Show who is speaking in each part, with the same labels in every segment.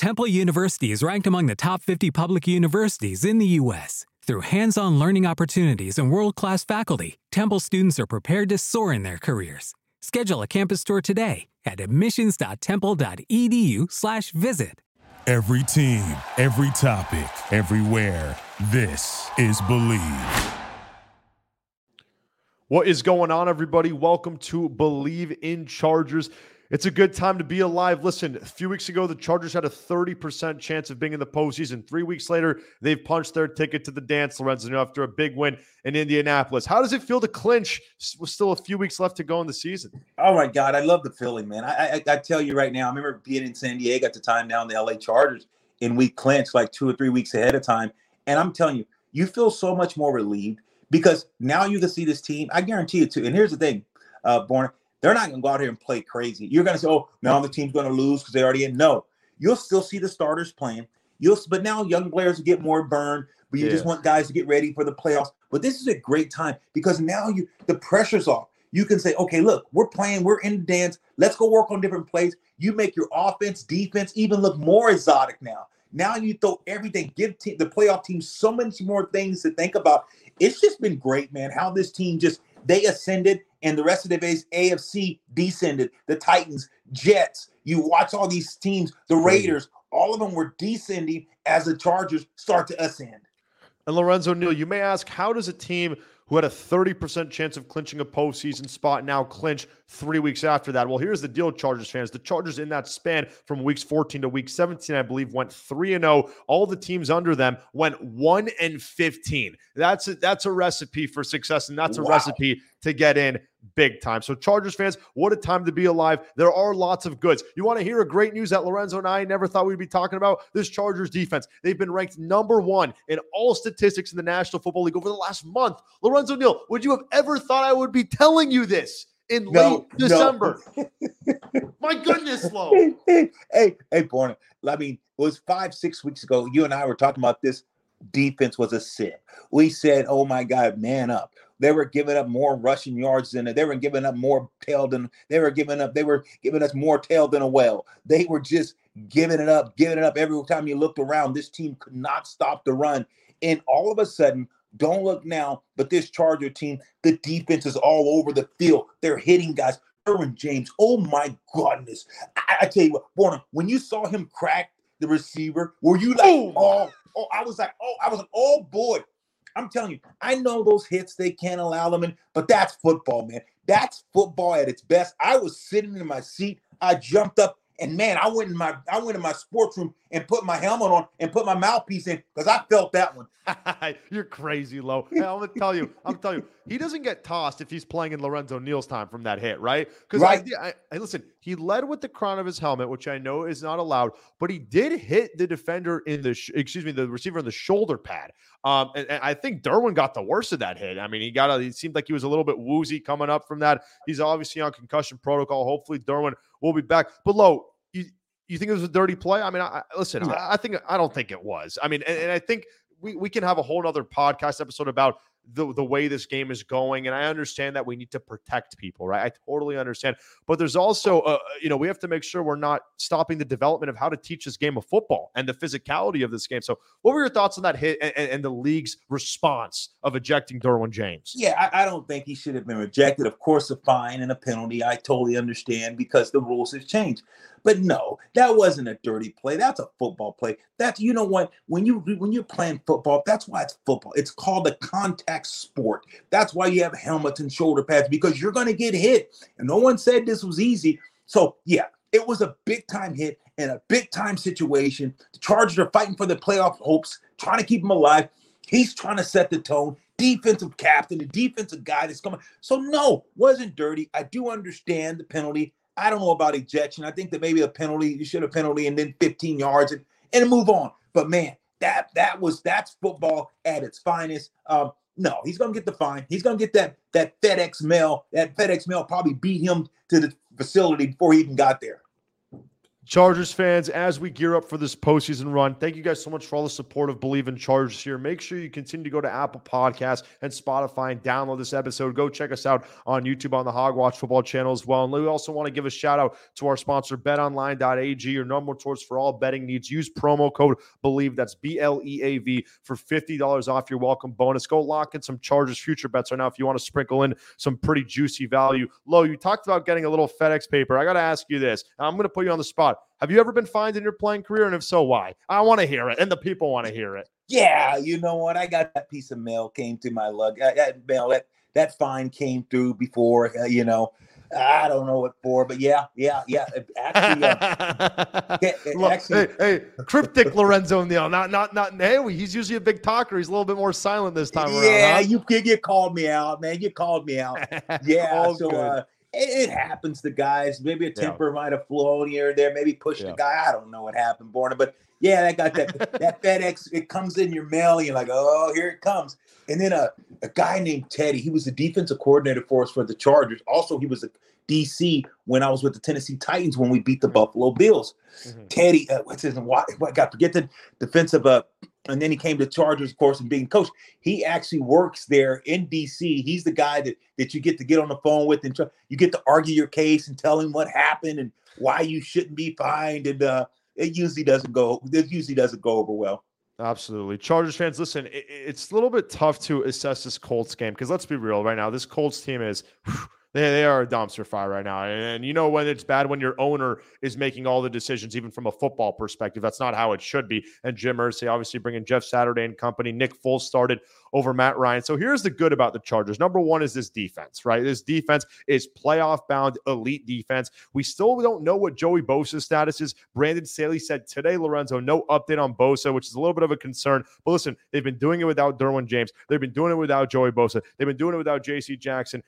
Speaker 1: Temple University is ranked among the top 50 public universities in the U.S. Through hands on learning opportunities and world class faculty, Temple students are prepared to soar in their careers. Schedule a campus tour today at admissions.temple.edu/slash visit.
Speaker 2: Every team, every topic, everywhere. This is Bleav.
Speaker 3: What is going on, everybody? Welcome to Bleav in Chargers. It's a good time to be alive. Listen, a few weeks ago, the Chargers had a 30% chance of being in the postseason. Three weeks later, they've punched their ticket to the dance, Lorenzo, after a big win in Indianapolis. How does it feel to clinch with still a few weeks left to go in the season?
Speaker 4: Oh, my God. I love the feeling, man. I, I, I tell you right now, I remember being in San Diego at the time down the LA Chargers, and we clinched like two or three weeks ahead of time. And I'm telling you, you feel so much more relieved because now you can see this team. I guarantee you, too. And here's the thing, uh, Born they're not going to go out here and play crazy. You're going to say, "Oh, now the team's going to lose because they already in." No, you'll still see the starters playing. You'll, but now young players get more burned. But you yeah. just want guys to get ready for the playoffs. But this is a great time because now you the pressure's off. You can say, "Okay, look, we're playing. We're in the dance. Let's go work on different plays." You make your offense, defense even look more exotic now. Now you throw everything, give te- the playoff team so many more things to think about. It's just been great, man. How this team just they ascended and the rest of the base AFC descended. The Titans, Jets. You watch all these teams, the Raiders, all of them were descending as the Chargers start to ascend.
Speaker 3: And Lorenzo Neal, you may ask, how does a team who had a 30% chance of clinching a postseason spot now clinch three weeks after that. Well, here's the deal, Chargers fans. The Chargers in that span from weeks 14 to week 17, I believe, went 3 and 0. All the teams under them went 1 and 15. That's a, that's a recipe for success, and that's a wow. recipe to get in big time. So, Chargers fans, what a time to be alive. There are lots of goods. You want to hear a great news that Lorenzo and I never thought we'd be talking about? This Chargers defense. They've been ranked number one in all statistics in the National Football League over the last month. Lorenzo Neal, would you have ever thought I would be telling you this? In no, late December. No. My goodness, Lo.
Speaker 4: Hey, hey, hey, Borna. I mean, it was five, six weeks ago. You and I were talking about this defense was a sin. We said, oh my God, man up. They were giving up more rushing yards than they were giving up more tail than they were giving up. They were giving us more tail than a whale. They were just giving it up, giving it up. Every time you looked around, this team could not stop the run. And all of a sudden, don't look now, but this Charger team, the defense is all over the field. They're hitting guys. Derwin James, oh my goodness. I, I tell you what, Borna, when you saw him crack the receiver, were you like, oh, oh, I was like, oh, I was like, oh boy, I'm telling you, I know those hits they can't allow them in, but that's football, man. That's football at its best. I was sitting in my seat. I jumped up and man, I went in my I went in my sports room and put my helmet on and put my mouthpiece in because I felt that one.
Speaker 3: You're crazy, Lo. Hey, I'm gonna tell you, I'm telling you, he doesn't get tossed if he's playing in Lorenzo Neal's time from that hit, right? Because right. I, I, listen, he led with the crown of his helmet, which I know is not allowed, but he did hit the defender in the sh- excuse me, the receiver in the shoulder pad. Um, and, and, I think Derwin got the worst of that hit. I mean, he got a, he seemed like he was a little bit woozy coming up from that. He's obviously on concussion protocol. Hopefully, Derwin will be back. But you think it was a dirty play? I mean, I, listen, yeah. I, I, think I don't think it was. I mean, and, and I think we, we can have a whole other podcast episode about the, the way this game is going. And I understand that we need to protect people, right? I totally understand. But there's also, uh, you know, we have to make sure we're not stopping the development of how to teach this game of football and the physicality of this game. So, what were your thoughts on that hit and, and the league's response of ejecting Derwin James?
Speaker 4: Yeah, I, I, don't think he should have been rejected. Of course, a fine and a penalty. I totally understand because the rules have changed. But no, that wasn't a dirty play. That's a football play. That's you know what? When you when you're playing football, that's why it's football. It's called a contact sport. That's why you have helmets and shoulder pads because you're going to get hit. And no one said this was easy. So yeah, it was a big time hit in a big time situation. The Chargers are fighting for the playoff hopes, trying to keep them alive. He's trying to set the tone. Defensive captain, the defensive guy that's coming. So no, wasn't dirty. I do understand the penalty. I don't know about ejection. I think that maybe a penalty, you should have penalty and then 15 yards and, and move on. But man, that that was that's football at its finest. Um, no, he's gonna get the fine. He's gonna get that that FedEx mail. That FedEx mail probably beat him to the facility before he even got there.
Speaker 3: Chargers fans, as we gear up for this postseason run, thank you guys so much for all the support of Bleav in Chargers here. Make sure you continue to go to Apple Podcasts and Spotify and download this episode. Go check us out on YouTube on the Hogwatch Football channel as well. And we also want to give a shout out to our sponsor, betonline.ag, your number source for all betting needs. Use promo code Bleav, that's B L E A V, for $50 off your welcome bonus. Go lock in some Chargers future bets right now if you want to sprinkle in some pretty juicy value. Lo, you talked about getting a little FedEx paper. I got to ask you this. I'm going to put you on the spot. Have you ever been fined in your playing career? And if so, why? I want to hear it, and the people want to hear it.
Speaker 4: Yeah, you know what? I got that piece of mail came to my lug. Uh, that mail that that fine came through before. Uh, you know, I don't know what for, but yeah, yeah, yeah. Actually,
Speaker 3: uh, actually hey, hey, cryptic Lorenzo Neal, not not not. Hey, he's usually a big talker. He's a little bit more silent this time
Speaker 4: yeah,
Speaker 3: around.
Speaker 4: Yeah, huh? you you called me out, man. You called me out. Yeah, so. Uh, it, happens to guys. Maybe a temper yeah. might have flown here or there. Maybe pushed yeah. a guy. I don't know what happened, Borna. But yeah, that got that that FedEx. It comes in your mail. And you're like, oh, here it comes. And then a, a guy named Teddy. He was the defensive coordinator for us for the Chargers. Also, he was a DC when I was with the Tennessee Titans when we beat the Buffalo Bills. Mm-hmm. Teddy, uh, what's his name? What, what got forget the defensive uh, and then he came to Chargers, of course, and being coach. He actually works there in DC. He's the guy that that you get to get on the phone with and you get to argue your case and tell him what happened and why you shouldn't be fined. And uh, it usually doesn't go. It usually doesn't go over well.
Speaker 3: Absolutely. Chargers fans, listen, it, it's a little bit tough to assess this Colts game because let's be real right now. This Colts team is. Whew, they, they are a dumpster fire right now. And, and, you know when it's bad when your owner is making all the decisions, even from a football perspective. That's not how it should be. And Jim Irsay obviously bringing Jeff Saturday and company. Nick Foles started over Matt Ryan. So here's the good about the Chargers. Number one is this defense, right? This defense is playoff bound, elite defense. We still don't know what Joey Bosa's status is. Brandon Staley said today, Lorenzo, no update on Bosa, which is a little bit of a concern. But listen, they've been doing it without Derwin James. They've been doing it without Joey Bosa. They've been doing it without J.C. Jackson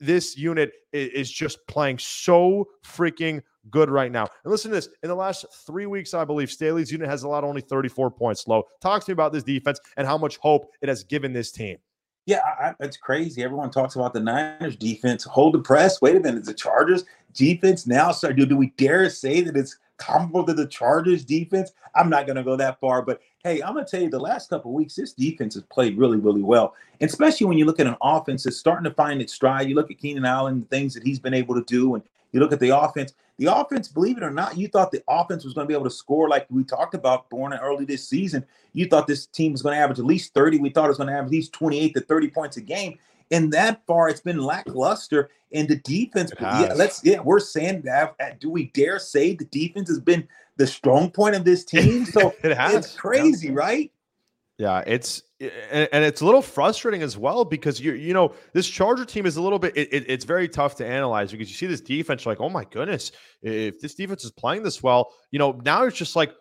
Speaker 3: this unit is just playing so freaking good right now. And listen to this. In the last three weeks, I believe Staley's unit has allowed only 34 points low. Talk to me about this defense and how much hope it has given this team.
Speaker 4: Yeah, I, it's crazy. Everyone talks about the Niners defense. Hold the press. Wait a minute. The Chargers defense now start. Do, do we dare say that it's comparable to the Chargers defense? I'm not going to go that far, but hey, I'm going to tell you the last couple weeks, this defense has played really, really well. And especially when you look at an offense that's starting to find its stride. You look at Keenan Allen, the things that he's been able to do, and you look at the offense. The offense, believe it or not, you thought the offense was going to be able to score like we talked about born early this season. You thought this team was going to average at least 30. We thought it was going to average at least 28 to 30 points a game. And that far, it's been lackluster. And the defense, yeah, let's yeah, we're saying that. Do we dare say the defense has been the strong point of this team? So it has. it's crazy, yeah. right?
Speaker 3: Yeah, it's and, it's a little frustrating as well because you you know this Charger team is a little bit it, it, it's very tough to analyze because you see this defense like oh my goodness if this defense is playing this well you know now it's just like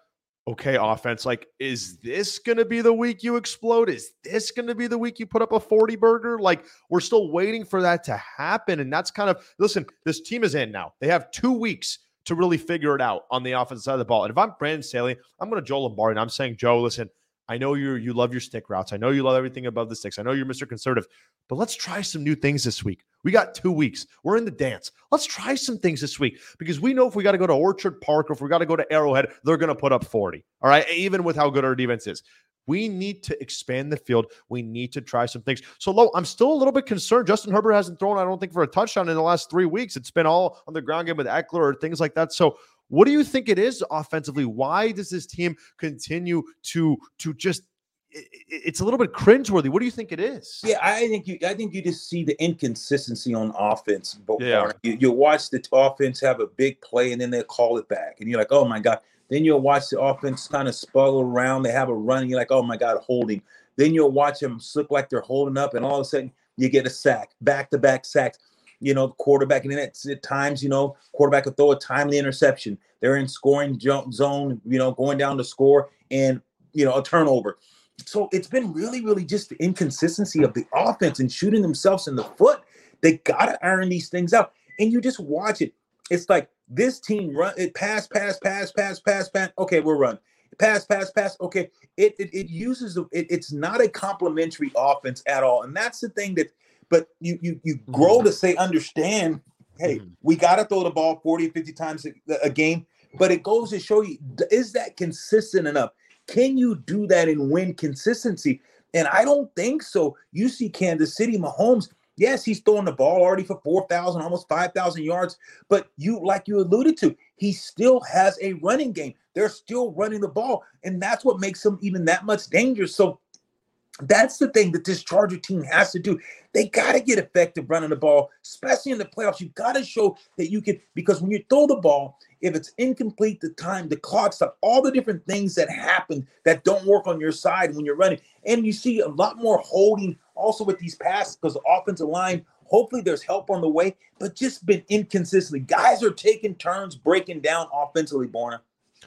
Speaker 3: okay offense like is this going to be the week you explode? Is this going to be the week you put up a 40 burger? Like we're still waiting for that to happen and that's kind of listen this team is in now. They have two weeks to really figure it out on the offensive side of the ball and if I'm Brandon Staley I'm going to Joe Lombardi and I'm saying Joe listen I know you you love your stick routes. I know you love everything above the sticks. I know you're Mr. Conservative, but let's try some new things this week. We got two weeks. We're in the dance. Let's try some things this week because we know if we got to go to Orchard Park or if we got to go to Arrowhead, they're going to put up 40. All right. Even with how good our defense is. We need to expand the field. We need to try some things. So, low, I'm still a little bit concerned. Justin Herbert hasn't thrown, I don't think, for a touchdown in the last three weeks. It's been all on the ground game with Ekeler or things like that. So, what do you think it is offensively? Why does this team continue to to just it's a little bit cringeworthy. What do you think it is?
Speaker 4: Yeah, I think you. I think you just see the inconsistency on offense. But yeah. you, you watch the offense have a big play and then they call it back, and you're like, oh my god. Then you'll watch the offense kind of spuggle around. They have a run, and you're like, oh my god, holding. Then you'll watch them slip like they're holding up, and all of a sudden you get a sack, back to back sacks. You know, quarterback, and then at times, you know, quarterback will throw a timely interception. They're in scoring zone, you know, going down to score, and you know, a turnover so it's been really, really just the inconsistency of the offense and shooting themselves in the foot. They gotta iron these things out. And you just watch it. It's like this team run it pass, pass, pass, pass, pass, pass. Okay, we're run. Pass, pass, pass. Okay. It it, it uses it, it's not a complementary offense at all. And that's the thing that but you you you grow mm-hmm. to say understand, hey, mm-hmm. we gotta throw the ball 40, 50 times a, a game But it goes to show you is that consistent enough? Can you do that and win consistency? And I don't think so. You see Kansas City, Mahomes, yes, he's throwing the ball already for 4,000, almost 5,000 yards. But you, like you alluded to, he still has a running game. They're still running the ball. And that's what makes him even that much dangerous. So that's the thing that this Charger team has to do. They got to get effective running the ball, especially in the playoffs. You got to show that you can, because when you throw the ball, if it's incomplete, the time, the clock stop, all the different things that happen that don't work on your side when you're running. And you see a lot more holding also with these passes because the offensive line, hopefully there's help on the way, but just been inconsistently. Guys are taking turns breaking down offensively, Borna.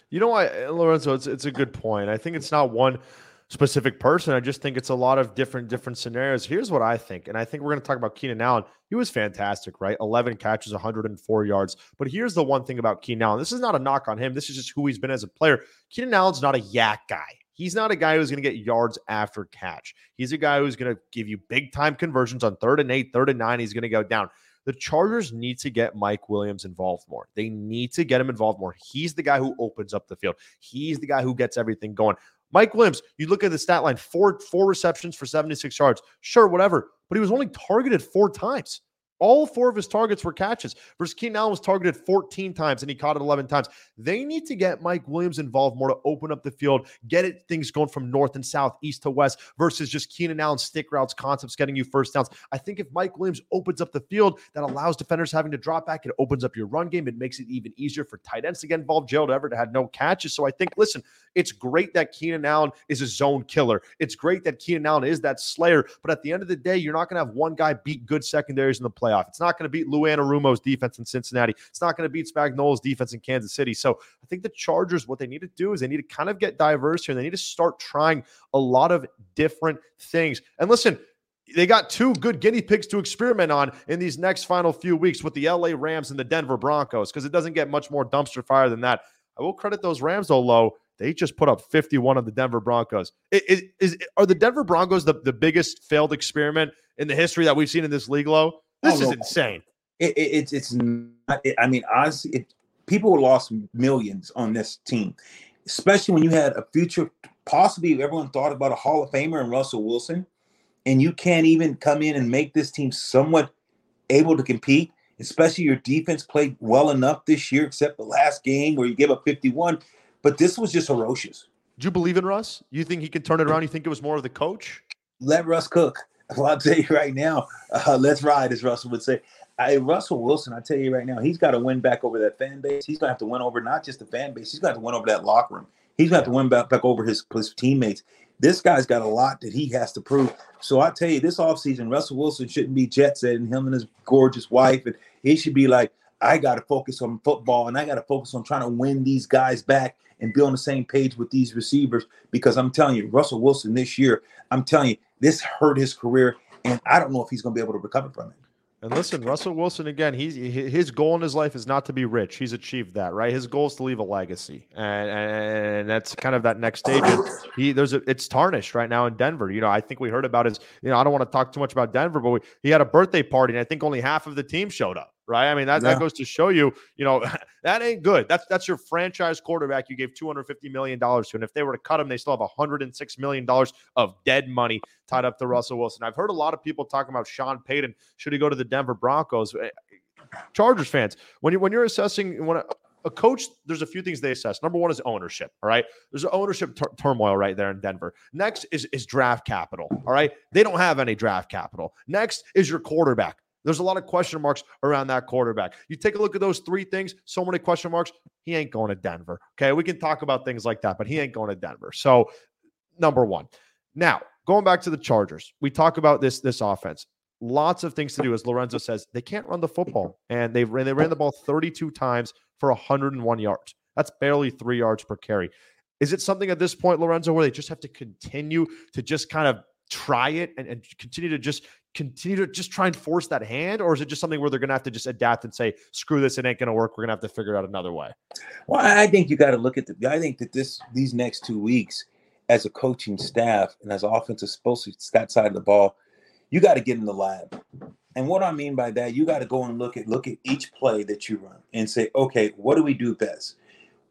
Speaker 3: You know what, Lorenzo, it's, it's a good point. I think it's not one – specific person. I just think it's a lot of different different scenarios. Here's what I think, and I think we're going to talk about Keenan Allen. He was fantastic, right? 11 catches, 104 yards. But here's the one thing about Keenan Allen. This is not a knock on him. This is just who he's been as a player. Keenan Allen's not a YAC guy. He's not a guy who's going to get yards after catch. He's a guy who's going to give you big time conversions on third and eight, third and nine. He's going to go down. The Chargers need to get Mike Williams involved more. They need to get him involved more. He's the guy who opens up the field. He's the guy who gets everything going. Mike Williams, you look at the stat line, four four receptions for 76 yards. Sure, whatever, but he was only targeted four times. All four of his targets were catches. Versus Keenan Allen was targeted 14 times and he caught it 11 times. They need to get Mike Williams involved more to open up the field, get it things going from north and south, east to west, versus just Keenan Allen stick routes, concepts getting you first downs. I think if Mike Williams opens up the field, that allows defenders having to drop back. It opens up your run game. It makes it even easier for tight ends to get involved. Gerald Everett had no catches. So I think, listen, it's great that Keenan Allen is a zone killer. It's great that Keenan Allen is that slayer. But at the end of the day, you're not going to have one guy beat good secondaries in the playoff. It's not going to beat Lou Anarumo's defense in Cincinnati. It's not going to beat Spagnuolo's defense in Kansas City. So I think the Chargers, what they need to do is they need to kind of get diverse here. They need to start trying a lot of different things. And listen, they got two good guinea pigs to experiment on in these next final few weeks with the LA Rams and the Denver Broncos because it doesn't get much more dumpster fire than that. I will credit those Rams though low. They just put up 51 on the Denver Broncos. Is, is, are the Denver Broncos the, the biggest failed experiment in the history that we've seen in this league, low? This is insane.
Speaker 4: It, it, it's it's not. It, I mean, honestly, it, people lost millions on this team, especially when you had a future. Possibly, everyone thought about a Hall of Famer and Russell Wilson, and you can't even come in and make this team somewhat able to compete. Especially your defense played well enough this year, except the last game where you gave up 51. But this was just ferocious.
Speaker 3: Do you believe in Russ? You think he can turn it around? You think it was more of the coach?
Speaker 4: Let Russ cook. Well, I'll tell you right now, uh, let's ride, as Russell would say. I, Russell Wilson, I tell you right now, he's got to win back over that fan base. He's going to have to win over not just the fan base, he's got to win over that locker room. He's to have to win back, back over his, his teammates. This guy's got a lot that he has to prove. So I tell you, this offseason, Russell Wilson shouldn't be jet setting him and his gorgeous wife. And he should be like, I got to focus on football and I got to focus on trying to win these guys back and be on the same page with these receivers because I'm telling you, Russell Wilson this year, I'm telling you, this hurt his career. And I don't know if he's going to be able to recover from it.
Speaker 3: And listen, Russell Wilson again. He's his goal in his life is not to be rich. He's achieved that, right? His goal is to leave a legacy, and and that's kind of that next stage. He there's a, it's tarnished right now in Denver. You know, I think we heard about his. You know, I don't want to talk too much about Denver, but we, he had a birthday party, and I think only half of the team showed up right? I mean, that, yeah. that goes to show you, you know, that ain't good. That's that's your franchise quarterback. You gave two hundred fifty million dollars to, and if they were to cut him, they still have hundred and six million dollars of dead money tied up to Russell Wilson. I've heard a lot of people talking about Sean Payton. Should he go to the Denver Broncos? Eh, Chargers fans, when you when you're assessing when a, a coach, there's a few things they assess. Number one is ownership. All right, there's an ownership turmoil right there in Denver. Next is is draft capital. All right, they don't have any draft capital. Next is your quarterback. There's a lot of question marks around that quarterback. You take a look at those three things, so many question marks. He ain't going to Denver. Okay. We can talk about things like that, but he ain't going to Denver. So, number one. Now, going back to the Chargers, we talk about this this offense. Lots of things to do, as Lorenzo says. They can't run the football, and they ran they ran the ball 32 times for 101 yards. That's barely three yards per carry. Is it something at this point, Lorenzo, where they just have to continue to just kind of try it and, and continue to just continue to just try and force that hand, or is it just something where they're going to have to just adapt and say, "Screw this, it ain't going to work. We're going to have to figure it out another way."
Speaker 4: Well, I think you got to look at the. I think that this these next two weeks, as a coaching staff and as offensive supposed to that side of the ball, you got to get in the lab. And what I mean by that, you got to go and look at look at each play that you run and say, okay, what do we do best?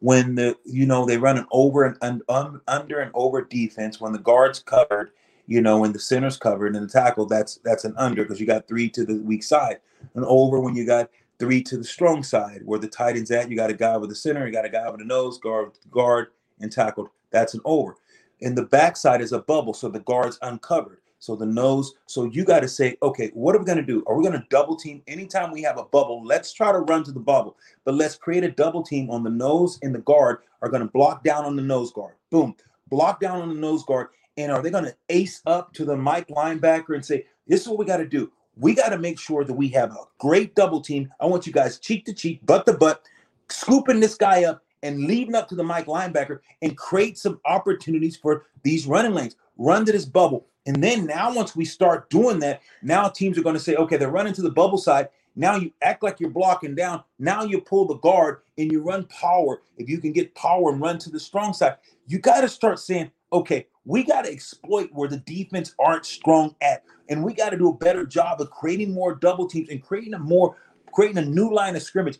Speaker 4: when the you know they run an over and, and um, under and over defense when the guards covered you know when the center's covered and the tackle that's that's an under because you got three to the weak side an over when you got three to the strong side where the tight end's at you got a guy with the center you got a guy with the nose guard guard and tackled that's an over and the backside is a bubble so the guard's uncovered so the nose. So you got to say, okay, what are we going to do? Are we going to double team anytime we have a bubble? Let's try to run to the bubble, but let's create a double team on the nose and the guard are going to block down on the nose guard. Boom, block down on the nose guard. And are they going to ace up to the Mike linebacker and say, this is what we got to do? We got to make sure that we have a great double team. I want you guys cheek to cheek, butt to butt, scooping this guy up and leading up to the Mike linebacker and create some opportunities for these running lanes. Run to this bubble. And then now, once we start doing that, now teams are going to say, okay, they're running to the bubble side. Now you act like you're blocking down. Now you pull the guard and you run power. If you can get power and run to the strong side, you got to start saying, okay, we got to exploit where the defense aren't strong at. And we got to do a better job of creating more double teams and creating a more, creating a new line of scrimmage.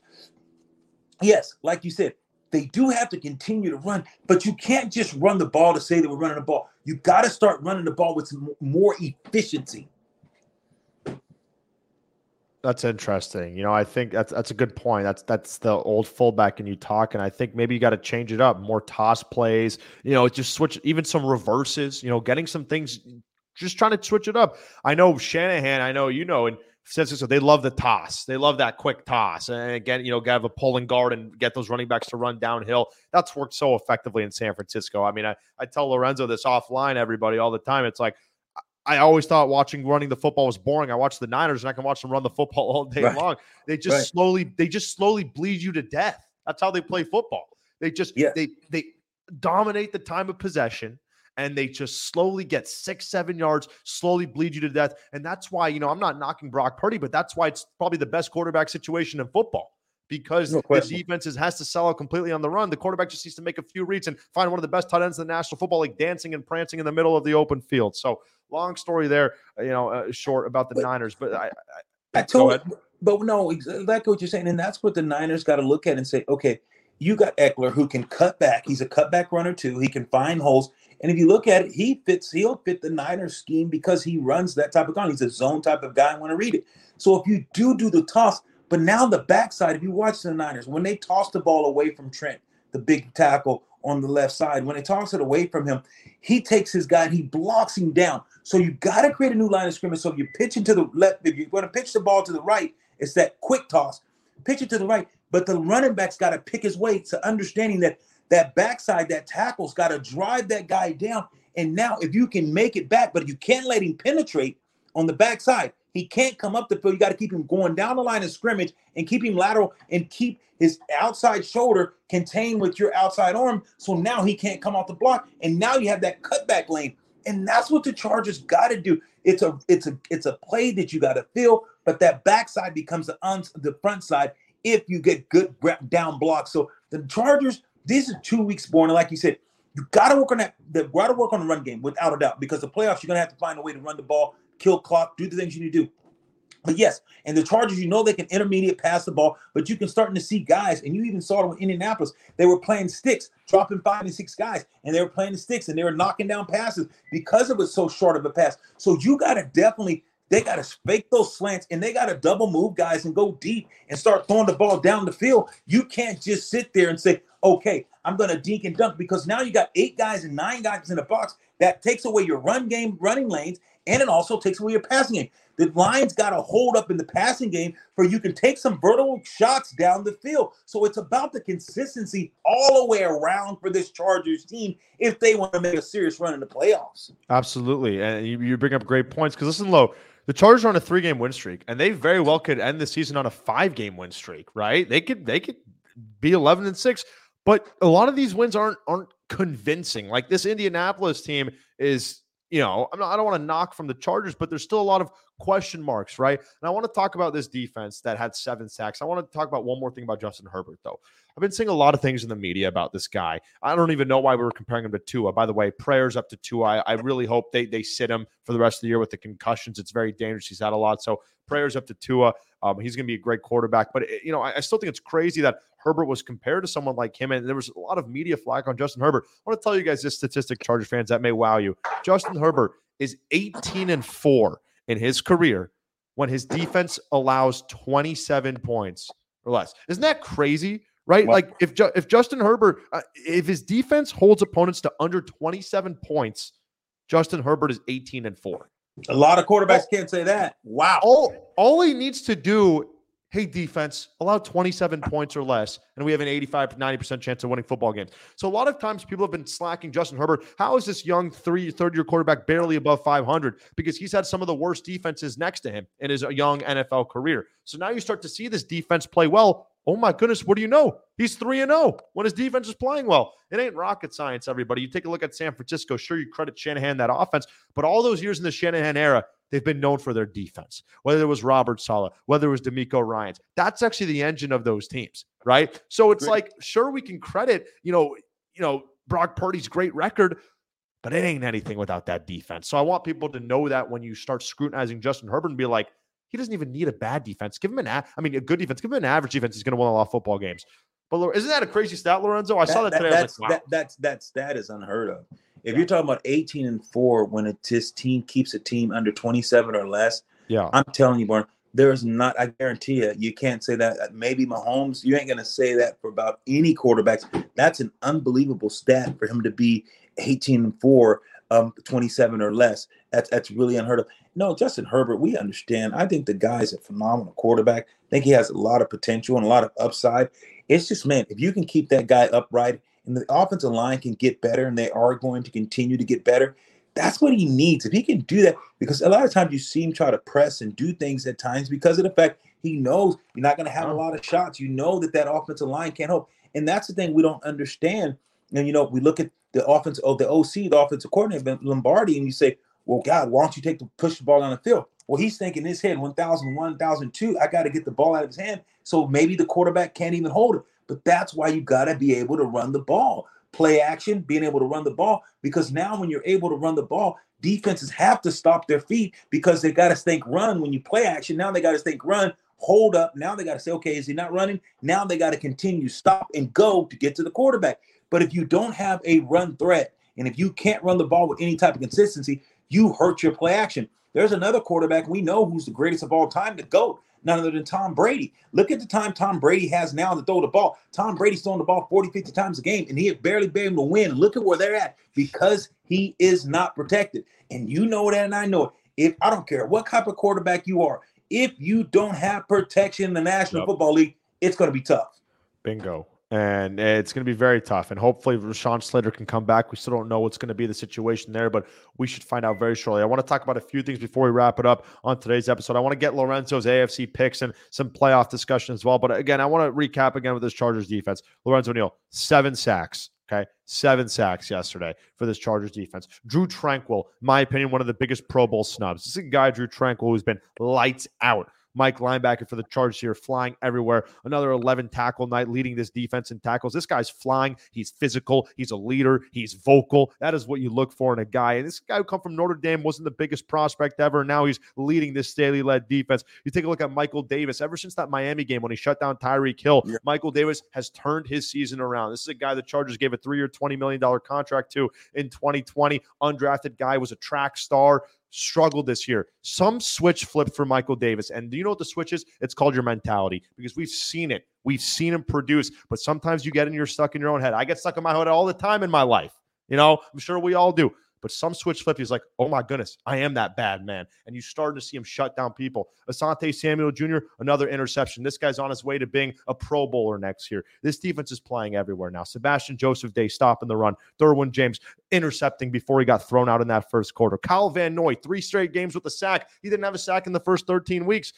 Speaker 4: Yes, like you said, they do have to continue to run, but you can't just run the ball to say that we're running the ball. You got to start running the ball with more efficiency.
Speaker 3: That's interesting. You know, I think that's that's a good point. That's that's the old fullback and you talk, and I think maybe you got to change it up. More toss plays. You know, just switch even some reverses. You know, getting some things. Just trying to switch it up. I know Shanahan. I know you know, and Francisco, they love the toss. They love that quick toss. And again, you know, have a pulling guard and get those running backs to run downhill. That's worked so effectively in San Francisco. I mean, I, I tell Lorenzo this offline, everybody, all the time. It's like, I always thought watching running the football was boring. I watch the Niners and I can watch them run the football all day right. long. They just right. slowly, they just slowly bleed you to death. That's how they play football. They just, yeah. they, they dominate the time of possession and they just slowly get six, seven yards, slowly bleed you to death. And that's why, you know, I'm not knocking Brock Purdy, but that's why it's probably the best quarterback situation in football because no the defense has to sell out completely on the run. The quarterback just needs to make a few reads and find one of the best tight ends in the National Football League dancing and prancing in the middle of the open field. So long story there, uh, you know, uh, short about the but, Niners, but I,
Speaker 4: I, I told, but no, exactly what you're saying, and that's what the Niners got to look at and say, okay, you got Ekeler who can cut back. He's a cutback runner too. He can find holes. And if you look at it, he fits, he'll fit the Niners scheme because he runs that type of gun. He's a zone type of guy. I want to read it. So if you do do the toss, but now the backside, if you watch the Niners, when they toss the ball away from Trent, the big tackle on the left side, when they toss it away from him, he takes his guy and he blocks him down. So you got to create a new line of scrimmage. So if you're pitching to the left, if you're going to pitch the ball to the right, it's that quick toss. Pitch it to the right. But the running back's got to pick his way to understanding that that backside, that tackle's got to drive that guy down. And now, if you can make it back, but you can't let him penetrate on the backside, he can't come up the field. You got to keep him going down the line of scrimmage and keep him lateral and keep his outside shoulder contained with your outside arm. So now he can't come off the block. And now you have that cutback lane. And that's what the Chargers got to do. It's a it's a it's a play that you got to feel, but that backside becomes the un, the front side if you get good down blocks. So the Chargers these are two weeks born, and like you said, you got to work on that. The got to work on the run game without a doubt because the playoffs you're gonna have to find a way to run the ball, kill clock, do the things you need to do. But yes, and the Chargers, you know they can intermediate pass the ball, but you can starting to see guys, and you even saw it in Indianapolis. They were playing sticks, dropping five and six guys, and they were playing the sticks, and they were knocking down passes because it was so short of a pass. So you got to definitely they got to fake those slants and they got to double move guys and go deep and start throwing the ball down the field. You can't just sit there and say, okay, I'm going to dink and dunk because now you got eight guys and nine guys in the box. That takes away your run game, running lanes, and it also takes away your passing game. The lines got to hold up in the passing game for you can take some vertical shots down the field. So it's about the consistency all the way around for this Chargers team if they want to make a serious run in the playoffs.
Speaker 3: Absolutely. And you, you bring up great points because listen, Low, the Chargers are on a three game win streak, and they very well could end the season on a five game win streak, right? They could they could be 11 and 6, but a lot of these wins aren't aren't convincing. Like this Indianapolis team is, you know, I'm not, I don't want to knock from the Chargers, but there's still a lot of question marks, right? And I want to talk about this defense that had seven sacks. I want to talk about one more thing about Justin Herbert, though. I've been seeing a lot of things in the media about this guy. I don't even know why we were comparing him to Tua. By the way, prayers up to Tua. I, I really hope they they sit him for the rest of the year with the concussions. It's very dangerous. He's had a lot. So prayers up to Tua. Um, he's going to be a great quarterback. But, you know, I, I, still think it's crazy that Herbert was compared to someone like him. And there was a lot of media flack on Justin Herbert. I want to tell you guys this statistic, Charger fans, that may wow you. Justin Herbert is 18 and 4 in his career when his defense allows 27 points or less. Isn't that crazy? Right? Well, like if if Justin Herbert, uh, if his defense holds opponents to under 27 points, Justin Herbert is 18 and 4.
Speaker 4: A lot of quarterbacks can't say that. Wow.
Speaker 3: All all he needs to do, hey defense, allow 27 points or less, and we have an 85 90% chance of winning football games. So a lot of times people have been slacking Justin Herbert. How is this young three third year quarterback barely above 500? Because he's had some of the worst defenses next to him in his uh, young NFL career. So now you start to see this defense play well. Oh my goodness, what do you know? He's 3 and 0 when his defense is playing well. It ain't rocket science, everybody. You take a look at San Francisco. Sure, you credit Shanahan that offense, but all those years in the Shanahan era, they've been known for their defense. Whether it was Robert Saleh, whether it was DeMeco Ryans, that's actually the engine of those teams, right? So it's great. like, sure, we can credit, you know, you know, Brock Purdy's great record, but it ain't anything without that defense. So I want people to know that when you start scrutinizing Justin Herbert and be like, he doesn't even need a bad defense. Give him an, a- I mean, a good defense. Give him an average defense. He's going to win a lot of football games. But isn't that a crazy stat, Lorenzo? I that, saw that, today.
Speaker 4: That's,
Speaker 3: like, wow.
Speaker 4: that, that's that stat is unheard of. If you're talking about 18 and four, when a, his team keeps a team under 27 or less,
Speaker 3: yeah,
Speaker 4: I'm telling you, Born, there is not. I guarantee you, you can't say that. Uh, maybe Mahomes, you ain't gonna say that for about any quarterbacks. That's an unbelievable stat for him to be 18 and four, um, 27 or less. That's that's really unheard of. No, Justin Herbert, we understand. I think the guy's a phenomenal quarterback. I think he has a lot of potential and a lot of upside. It's just, man, if you can keep that guy upright and the offensive line can get better and they are going to continue to get better, that's what he needs. If he can do that, because a lot of times you see him try to press and do things at times because of the fact he knows you're not going to have a uh-huh. lot of shots. You know that that offensive line can't help. And that's the thing we don't understand. And, you know, we look at the offense, oh, the OC, the offensive coordinator, Lombardi, and you say, well, God, why don't you take the push the ball down the field? Well, he's thinking in his head 1000, 1002, I got to get the ball out of his hand. So maybe the quarterback can't even hold it. But that's why you got to be able to run the ball, play action, being able to run the ball. Because now when you're able to run the ball, defenses have to stop their feet because they got to think run when you play action. Now they got to think run, hold up. Now they got to say, okay, is he not running? Now they got to continue, stop and go to get to the quarterback. But if you don't have a run threat, and if you can't run the ball with any type of consistency, you hurt your play action. There's another quarterback we know who's the greatest of all time, the GOAT, none other than Tom Brady. Look at the time Tom Brady has now to throw the ball. Tom Brady's throwing the ball 40, 50 times a game, and he had barely been able to win. Look at where they're at because he is not protected. And you know that, and I know it. If I don't care what type of quarterback you are, if you don't have protection in the National yep. Football League, it's going to be tough.
Speaker 3: Bingo and it's going to be very tough. And hopefully, Rashawn Slater can come back. We still don't know what's going to be the situation there, but we should find out very shortly. I want to talk about a few things before we wrap it up on today's episode. I want to get Lorenzo's AFC picks and some playoff discussion as well. But again, I want to recap again with this Chargers defense. Lorenzo Neal, seven sacks. Okay, seven sacks yesterday for this Chargers defense. Drue Tranquill, my opinion, one of the biggest Pro Bowl snubs. This is a guy, Drue Tranquill, who's been lights out Mike linebacker for the Chargers here, flying everywhere. Another 11 tackle night, leading this defense in tackles. This guy's flying. He's physical. He's a leader. He's vocal. That is what you look for in a guy. And this guy who come from Notre Dame wasn't the biggest prospect ever. Now he's leading this Staley-led defense. You take a look at Michael Davis. Ever since that Miami game when he shut down Tyreek Hill, yeah. Michael Davis has turned his season around. This is a guy the Chargers gave a three-year, $20 million contract to in 2020. Undrafted guy was a track star struggled this year. Some switch flipped for Michael Davis. And do you know what the switch is? It's called your mentality because we've seen it. We've seen him produce, but sometimes you get in, you're stuck in your own head. I get stuck in my head all the time in my life. You know, I'm sure we all do. But some switch flip, he's like, oh my goodness, I am that bad man. And you started to see him shut down people. Asante Samuel Jr., another interception. This guy's on his way to being a Pro Bowler next year. This defense is playing everywhere now. Sebastian Joseph Day stopping the run. Derwin James intercepting before he got thrown out in that first quarter. Kyle Van Noy, three straight games with a sack. He didn't have a sack in the first 13 weeks.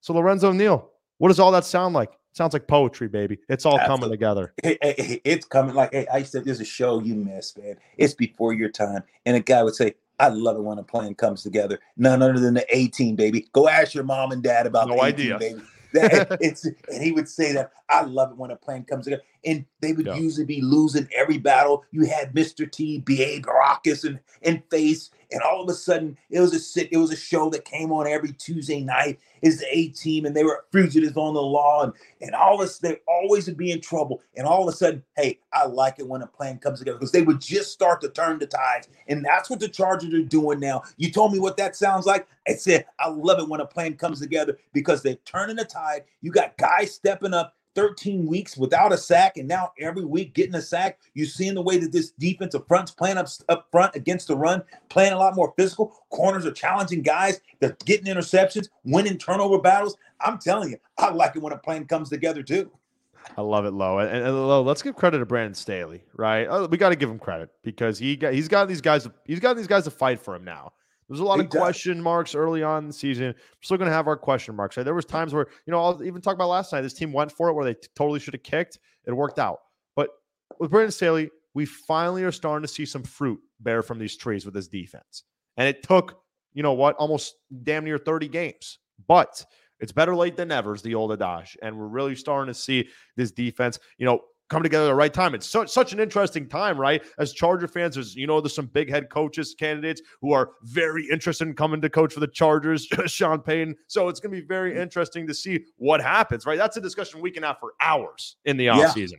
Speaker 3: So Lorenzo Neal, what does all that sound like? Sounds like poetry, baby. It's all Absolutely. coming together.
Speaker 4: Hey, hey, it's coming. Like hey, I said, there's a show you missed, man. It's before your time. And a guy would say, I love it when a plan comes together. None other than the A team, baby. Go ask your mom and dad about
Speaker 3: no
Speaker 4: the
Speaker 3: idea.
Speaker 4: baby. That, it's and he would say that I love it when a plan comes together. and they would usually be losing every battle. You had Mr. T, B.A. Baracus, and, and Face, and all of a sudden it was a sit, it was a show that came on every Tuesday night. Is the A team, and they were fugitives on the law, and, and all this, they always would be in trouble. And all of a sudden, hey, I like it when a plan comes together because they would just start to turn the tides. And that's what the Chargers are doing now. You told me what that sounds like. I said, I love it when a plan comes together because they're turning the tide. You got guys stepping up 13 weeks without a sack, and now every week getting a sack. You're seeing the way that this defensive front's playing up, up front against the run, playing a lot more physical. Corners are challenging guys. They're getting interceptions, winning turnover battles. I'm telling you, I like it when a plan comes together too.
Speaker 3: I love it, Low. And, and let's give credit to Brandon Staley, right? Oh, we got to give him credit because he got he's got these guys he's got these guys to fight for him now. There's a lot he of does. question marks early on in the season. We're still going to have our question marks. Right? There was times where, you know, I'll even talk about last night. This team went for it where they t- totally should have kicked. It worked out. But with Brandon Staley, we finally are starting to see some fruit bear from these trees with this defense. And it took, you know what, almost damn near 30 games. But it's better late than never, is the old adage. And we're really starting to see this defense, you know, come together at the right time. It's such such an interesting time, right? As Charger fans, there's you know there's some big head coaches candidates who are very interested in coming to coach for the Chargers, Sean Payton. So it's going to be very interesting to see what happens, right? That's a discussion we can have for hours in the offseason.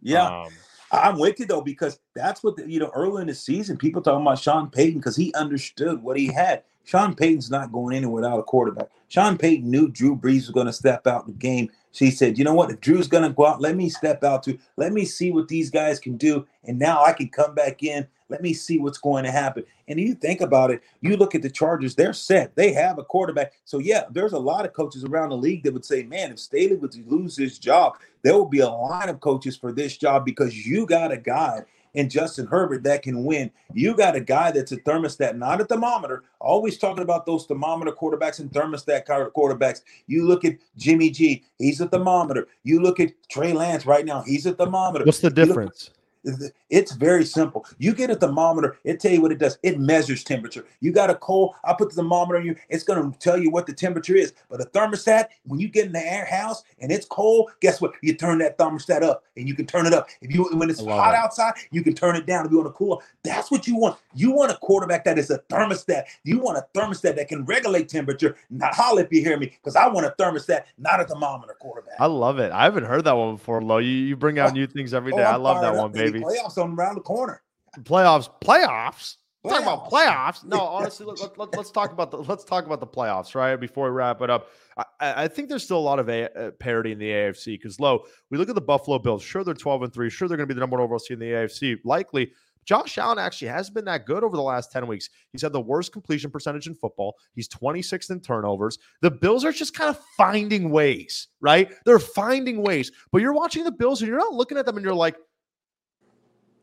Speaker 4: Yeah. yeah. Um, I'm with you though because that's what the, you know early in the season people talking about Sean Payton because he understood what he had. Sean Payton's not going anywhere without a quarterback. Sean Payton knew Drew Brees was going to step out the game she said, you know what? If Drew's going to go out, let me step out to, let me see what these guys can do. And now I can come back in. Let me see what's going to happen. And you think about it, you look at the Chargers, they're set. They have a quarterback. So, yeah, there's a lot of coaches around the league that would say, man, if Staley would lose his job, there will be a line of coaches for this job because you got a guy and Justin Herbert that can win. You got a guy that's a thermostat, not a thermometer. Always talking about those thermometer quarterbacks and thermostat quarterbacks. You look at Jimmy G, he's a thermometer. You look at Trey Lance right now, he's a thermometer.
Speaker 3: What's the difference?
Speaker 4: It's very simple. You get a thermometer, it tell you what it does. It measures temperature. You got a cold, I put the thermometer in you, it's gonna tell you what the temperature is. But a thermostat, when you get in the air house and it's cold, guess what? You turn that thermostat up and you can turn it up. If you when it's hot outside, you can turn it down if you want to cool. That's what you want. You want a quarterback that is a thermostat. You want a thermostat that can regulate temperature. Not holler if you hear me, because I want a thermostat, not a thermometer quarterback.
Speaker 3: I love it. I haven't heard that one before, Lo. You, you bring out oh, new things every oh, day. Oh, I love that one, baby
Speaker 4: baby. Playoffs on around the corner.
Speaker 3: Playoffs, playoffs. playoffs. Talk about playoffs. No, honestly, let, us let, talk about the let's talk about the playoffs, right? Before we wrap it up, I, I think there's still a lot of a, uh, parity in the AFC because low. We look at the Buffalo Bills. Sure, they're 12 and three. Sure, they're going to be the number one overall seed in the AFC. Likely, Josh Allen actually hasn't been that good over the last 10 weeks. He's had the worst completion percentage in football. He's 26th in turnovers. The Bills are just kind of finding ways, right? They're finding ways. But you're watching the Bills and you're not looking at them and you're like,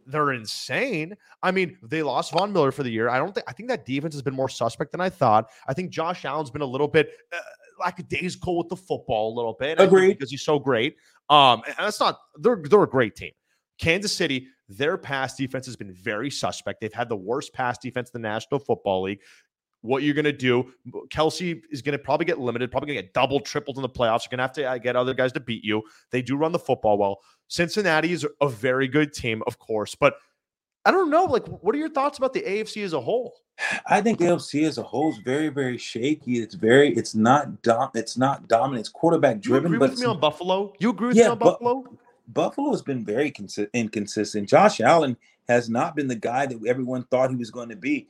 Speaker 3: they're insane. I mean, they lost Von Miller for the year. I don't think I think that defense has been more suspect than I thought. I think Josh Allen's been a little bit uh, like a day's cold with the football a little bit.
Speaker 4: Agreed
Speaker 3: because he's so great. Um, and that's not they're they're a great team. Kansas City, their pass defense has been very suspect. They've had the worst pass defense in the National Football League what you're going to do. Kelce is going to probably get limited, probably going to get double, tripled in the playoffs. You're going to have to uh, get other guys to beat you. They do run the football well. Cincinnati is a very good team, of course, but I don't know. Like, what are your thoughts about the AFC as a whole?
Speaker 4: I think AFC as a whole is very, very shaky. It's very, it's not dom, it's not dominant. It's quarterback driven.
Speaker 3: You agree with me on Buffalo? You agree with yeah, me on Buffalo?
Speaker 4: Buffalo has been very consi- inconsistent. Josh Allen has not been the guy that everyone thought he was going to be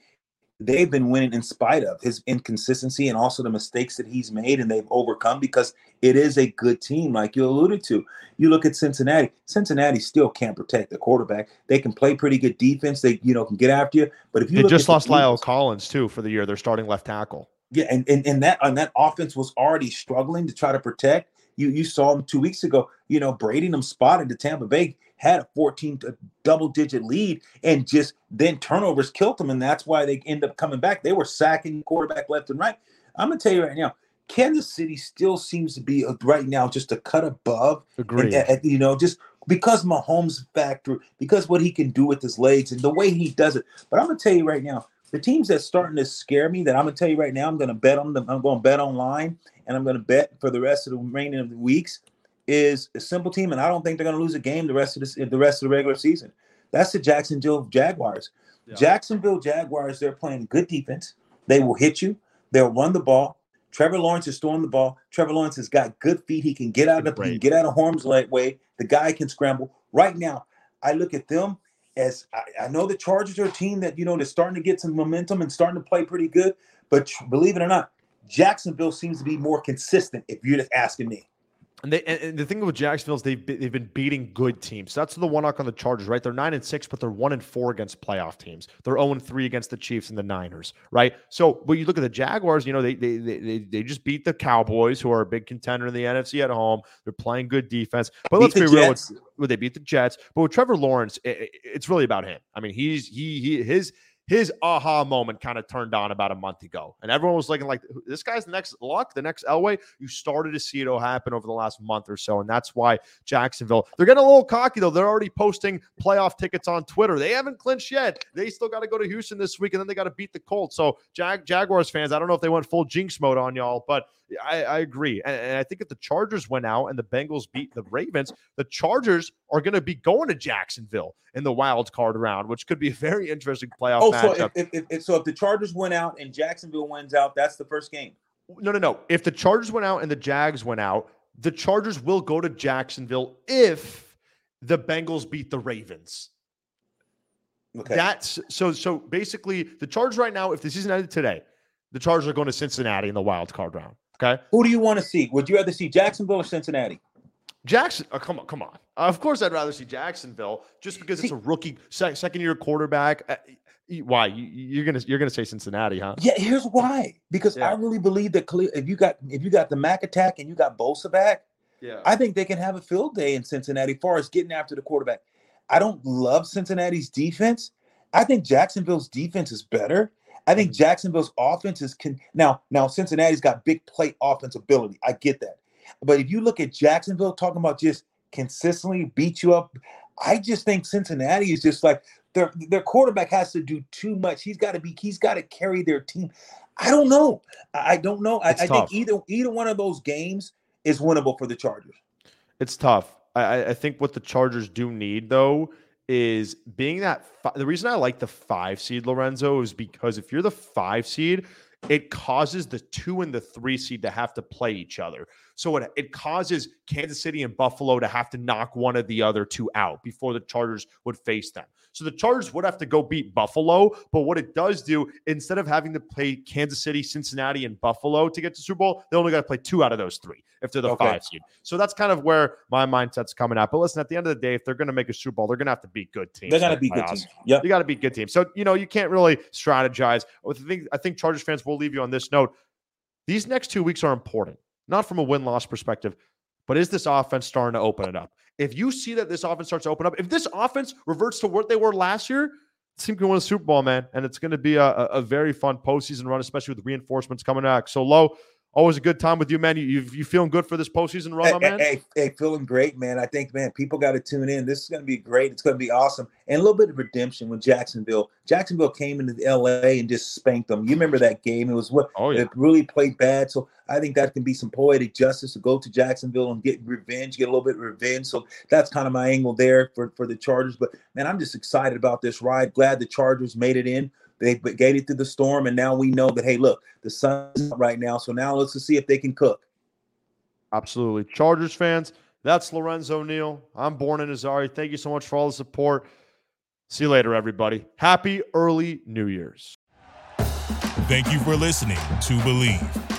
Speaker 4: they've been winning in spite of his inconsistency and also the mistakes that he's made and they've overcome because it is a good team, like you alluded to. You look at Cincinnati. Cincinnati still can't protect the quarterback. They can play pretty good defense. They, you know, can get after you. But if you
Speaker 3: they just lost La'el Collins too for the year, they're starting left tackle.
Speaker 4: Yeah, and, and and that and that offense was already struggling to try to protect. You you saw them two weeks ago. You know, Brady them spotted to Tampa Bay had a 14 double digit lead and just then turnovers killed them. And that's why they end up coming back. They were sacking quarterback left and right. I'm going to tell you right now, Kansas City still seems to be uh, right now just a cut above.
Speaker 3: Agreed.
Speaker 4: And, and, you know, just because Mahomes factor, because what he can do with his legs and the way he does it. But I'm going to tell you right now, the teams that's starting to scare me that I'm to tell you right now, I'm to bet on them. I'm going to bet online and I'm going to bet for the rest of the remaining of the weeks is a simple team, and I don't think they're going to lose a game the rest of the the rest of the regular season. That's the Jacksonville Jaguars. Yeah. Jacksonville Jaguars, they're playing good defense. They will hit you. They'll run the ball. Trevor Lawrence is throwing the ball. Trevor Lawrence has got good feet. He can get out of he can get out of harm's way. The guy can scramble. Right now, I look at them as I, I, know the Chargers are a team that you know they're starting to get some momentum and starting to play pretty good. But believe it or not, Jacksonville seems to be more consistent. If you're just asking me.
Speaker 3: And, they, and the thing with Jacksonville is they've been, they've been beating good teams. That's the one knock on the Chargers, right? They're nine and six, but they're one and four against playoff teams. They're zero and three against the Chiefs and the Niners, right? So, but you look at the Jaguars. You know, they they they, they just beat the Cowboys, who are a big contender in the NFC at home. They're playing good defense. But beat let's be real. With, with, they beat the Jets, but with Trevor Lawrence, it, it's really about him. I mean, he's he he his his aha moment kind of turned on about a month ago. And everyone was looking like, this guy's the next Luck, the next Elway. You started to see it all happen over the last month or so. And that's why Jacksonville, they're getting a little cocky, though. They're already posting playoff tickets on Twitter. They haven't clinched yet. They still got to go to Houston this week, and then they got to beat the Colts. So, Jag- Jaguars fans, I don't know if they went full jinx mode on y'all, but I, I agree. And, and, I think if the Chargers went out and the Bengals beat the Ravens, the Chargers are going to be going to Jacksonville in the wild card round, which could be a very interesting playoff oh, matchup.
Speaker 4: So if, if, if, so if the Chargers went out and Jacksonville wins out, that's the first game.
Speaker 3: No, no, no. If the Chargers went out and the Jags went out, the Chargers will go to Jacksonville if the Bengals beat the Ravens. Okay. That's so so basically the Chargers right now, if the season ended today, the Chargers are going to Cincinnati in the wild card round. Okay.
Speaker 4: Who do you want to see? Would you rather see Jacksonville or Cincinnati?
Speaker 3: Jackson, oh, come on, come on. Uh, of course, I'd rather see Jacksonville just because it's a rookie second year quarterback. Why you, are gonna you're gonna say Cincinnati, huh?
Speaker 4: Yeah, here's why. Because yeah. I really believe that if you got if you got the Mack attack and you got Bosa back, yeah, I think they can have a field day in Cincinnati. As far as getting after the quarterback, I don't love Cincinnati's defense. I think Jacksonville's defense is better. I think mm-hmm. Jacksonville's offense is can now now Cincinnati's got big play offense ability. I get that. But if you look at Jacksonville talking about just consistently beat you up, I just think Cincinnati is just like their their quarterback has to do too much. He's got to be he's got to carry their team. I don't know. I don't know. I, I, think either either one of those games is winnable for the Chargers.
Speaker 3: It's tough. I, I think what the Chargers do need though is being that fi- the reason I like the five seed Lorenzo is because if you're the five seed, it causes the two and the three seed to have to play each other. So it, it causes Kansas City and Buffalo to have to knock one of the other two out before the Chargers would face them. So the Chargers would have to go beat Buffalo. But what it does do, instead of having to play Kansas City, Cincinnati, and Buffalo to get to Super Bowl, they only got to play two out of those three if they're the okay. five seed. So that's kind of where my mindset's coming at. But listen, at the end of the day, if they're going to make a Super Bowl, they're going to have to beat good teams.
Speaker 4: They're going to be good teams. Yeah,
Speaker 3: you got to beat good teams. So you know you can't really strategize. I think I think Chargers fans will leave you on this note. These next two weeks are important not from a win loss perspective, but is this offense starting to open it up? If you see that this offense starts to open up, if this offense reverts to what they were last year, the team can win a Super Bowl, man. And it's going to be a, a very fun postseason run, especially with reinforcements coming back. So, low, Always a good time with you, man. You you, you feeling good for this postseason run,
Speaker 4: hey,
Speaker 3: man?
Speaker 4: Hey, hey, feeling great, man. I think, man, people got to tune in. This is going to be great. It's going to be awesome, and a little bit of redemption with Jacksonville. Jacksonville came into L.A. and just spanked them. You remember that game? It was what? Oh yeah. It really played bad. So I think that can be some poetic justice to go to Jacksonville and get revenge, get a little bit of revenge. So that's kind of my angle there for for the Chargers. But man, I'm just excited about this ride. Glad the Chargers made it in. They gated through the storm, and now we know that hey, look, the sun's up right now. So now let's see if they can cook.
Speaker 3: Absolutely, Chargers fans. That's Lorenzo Neal. I'm Borna Azari. Thank you so much for all the support. See you later, everybody. Happy early New Year's.
Speaker 2: Thank you for listening to Bleav.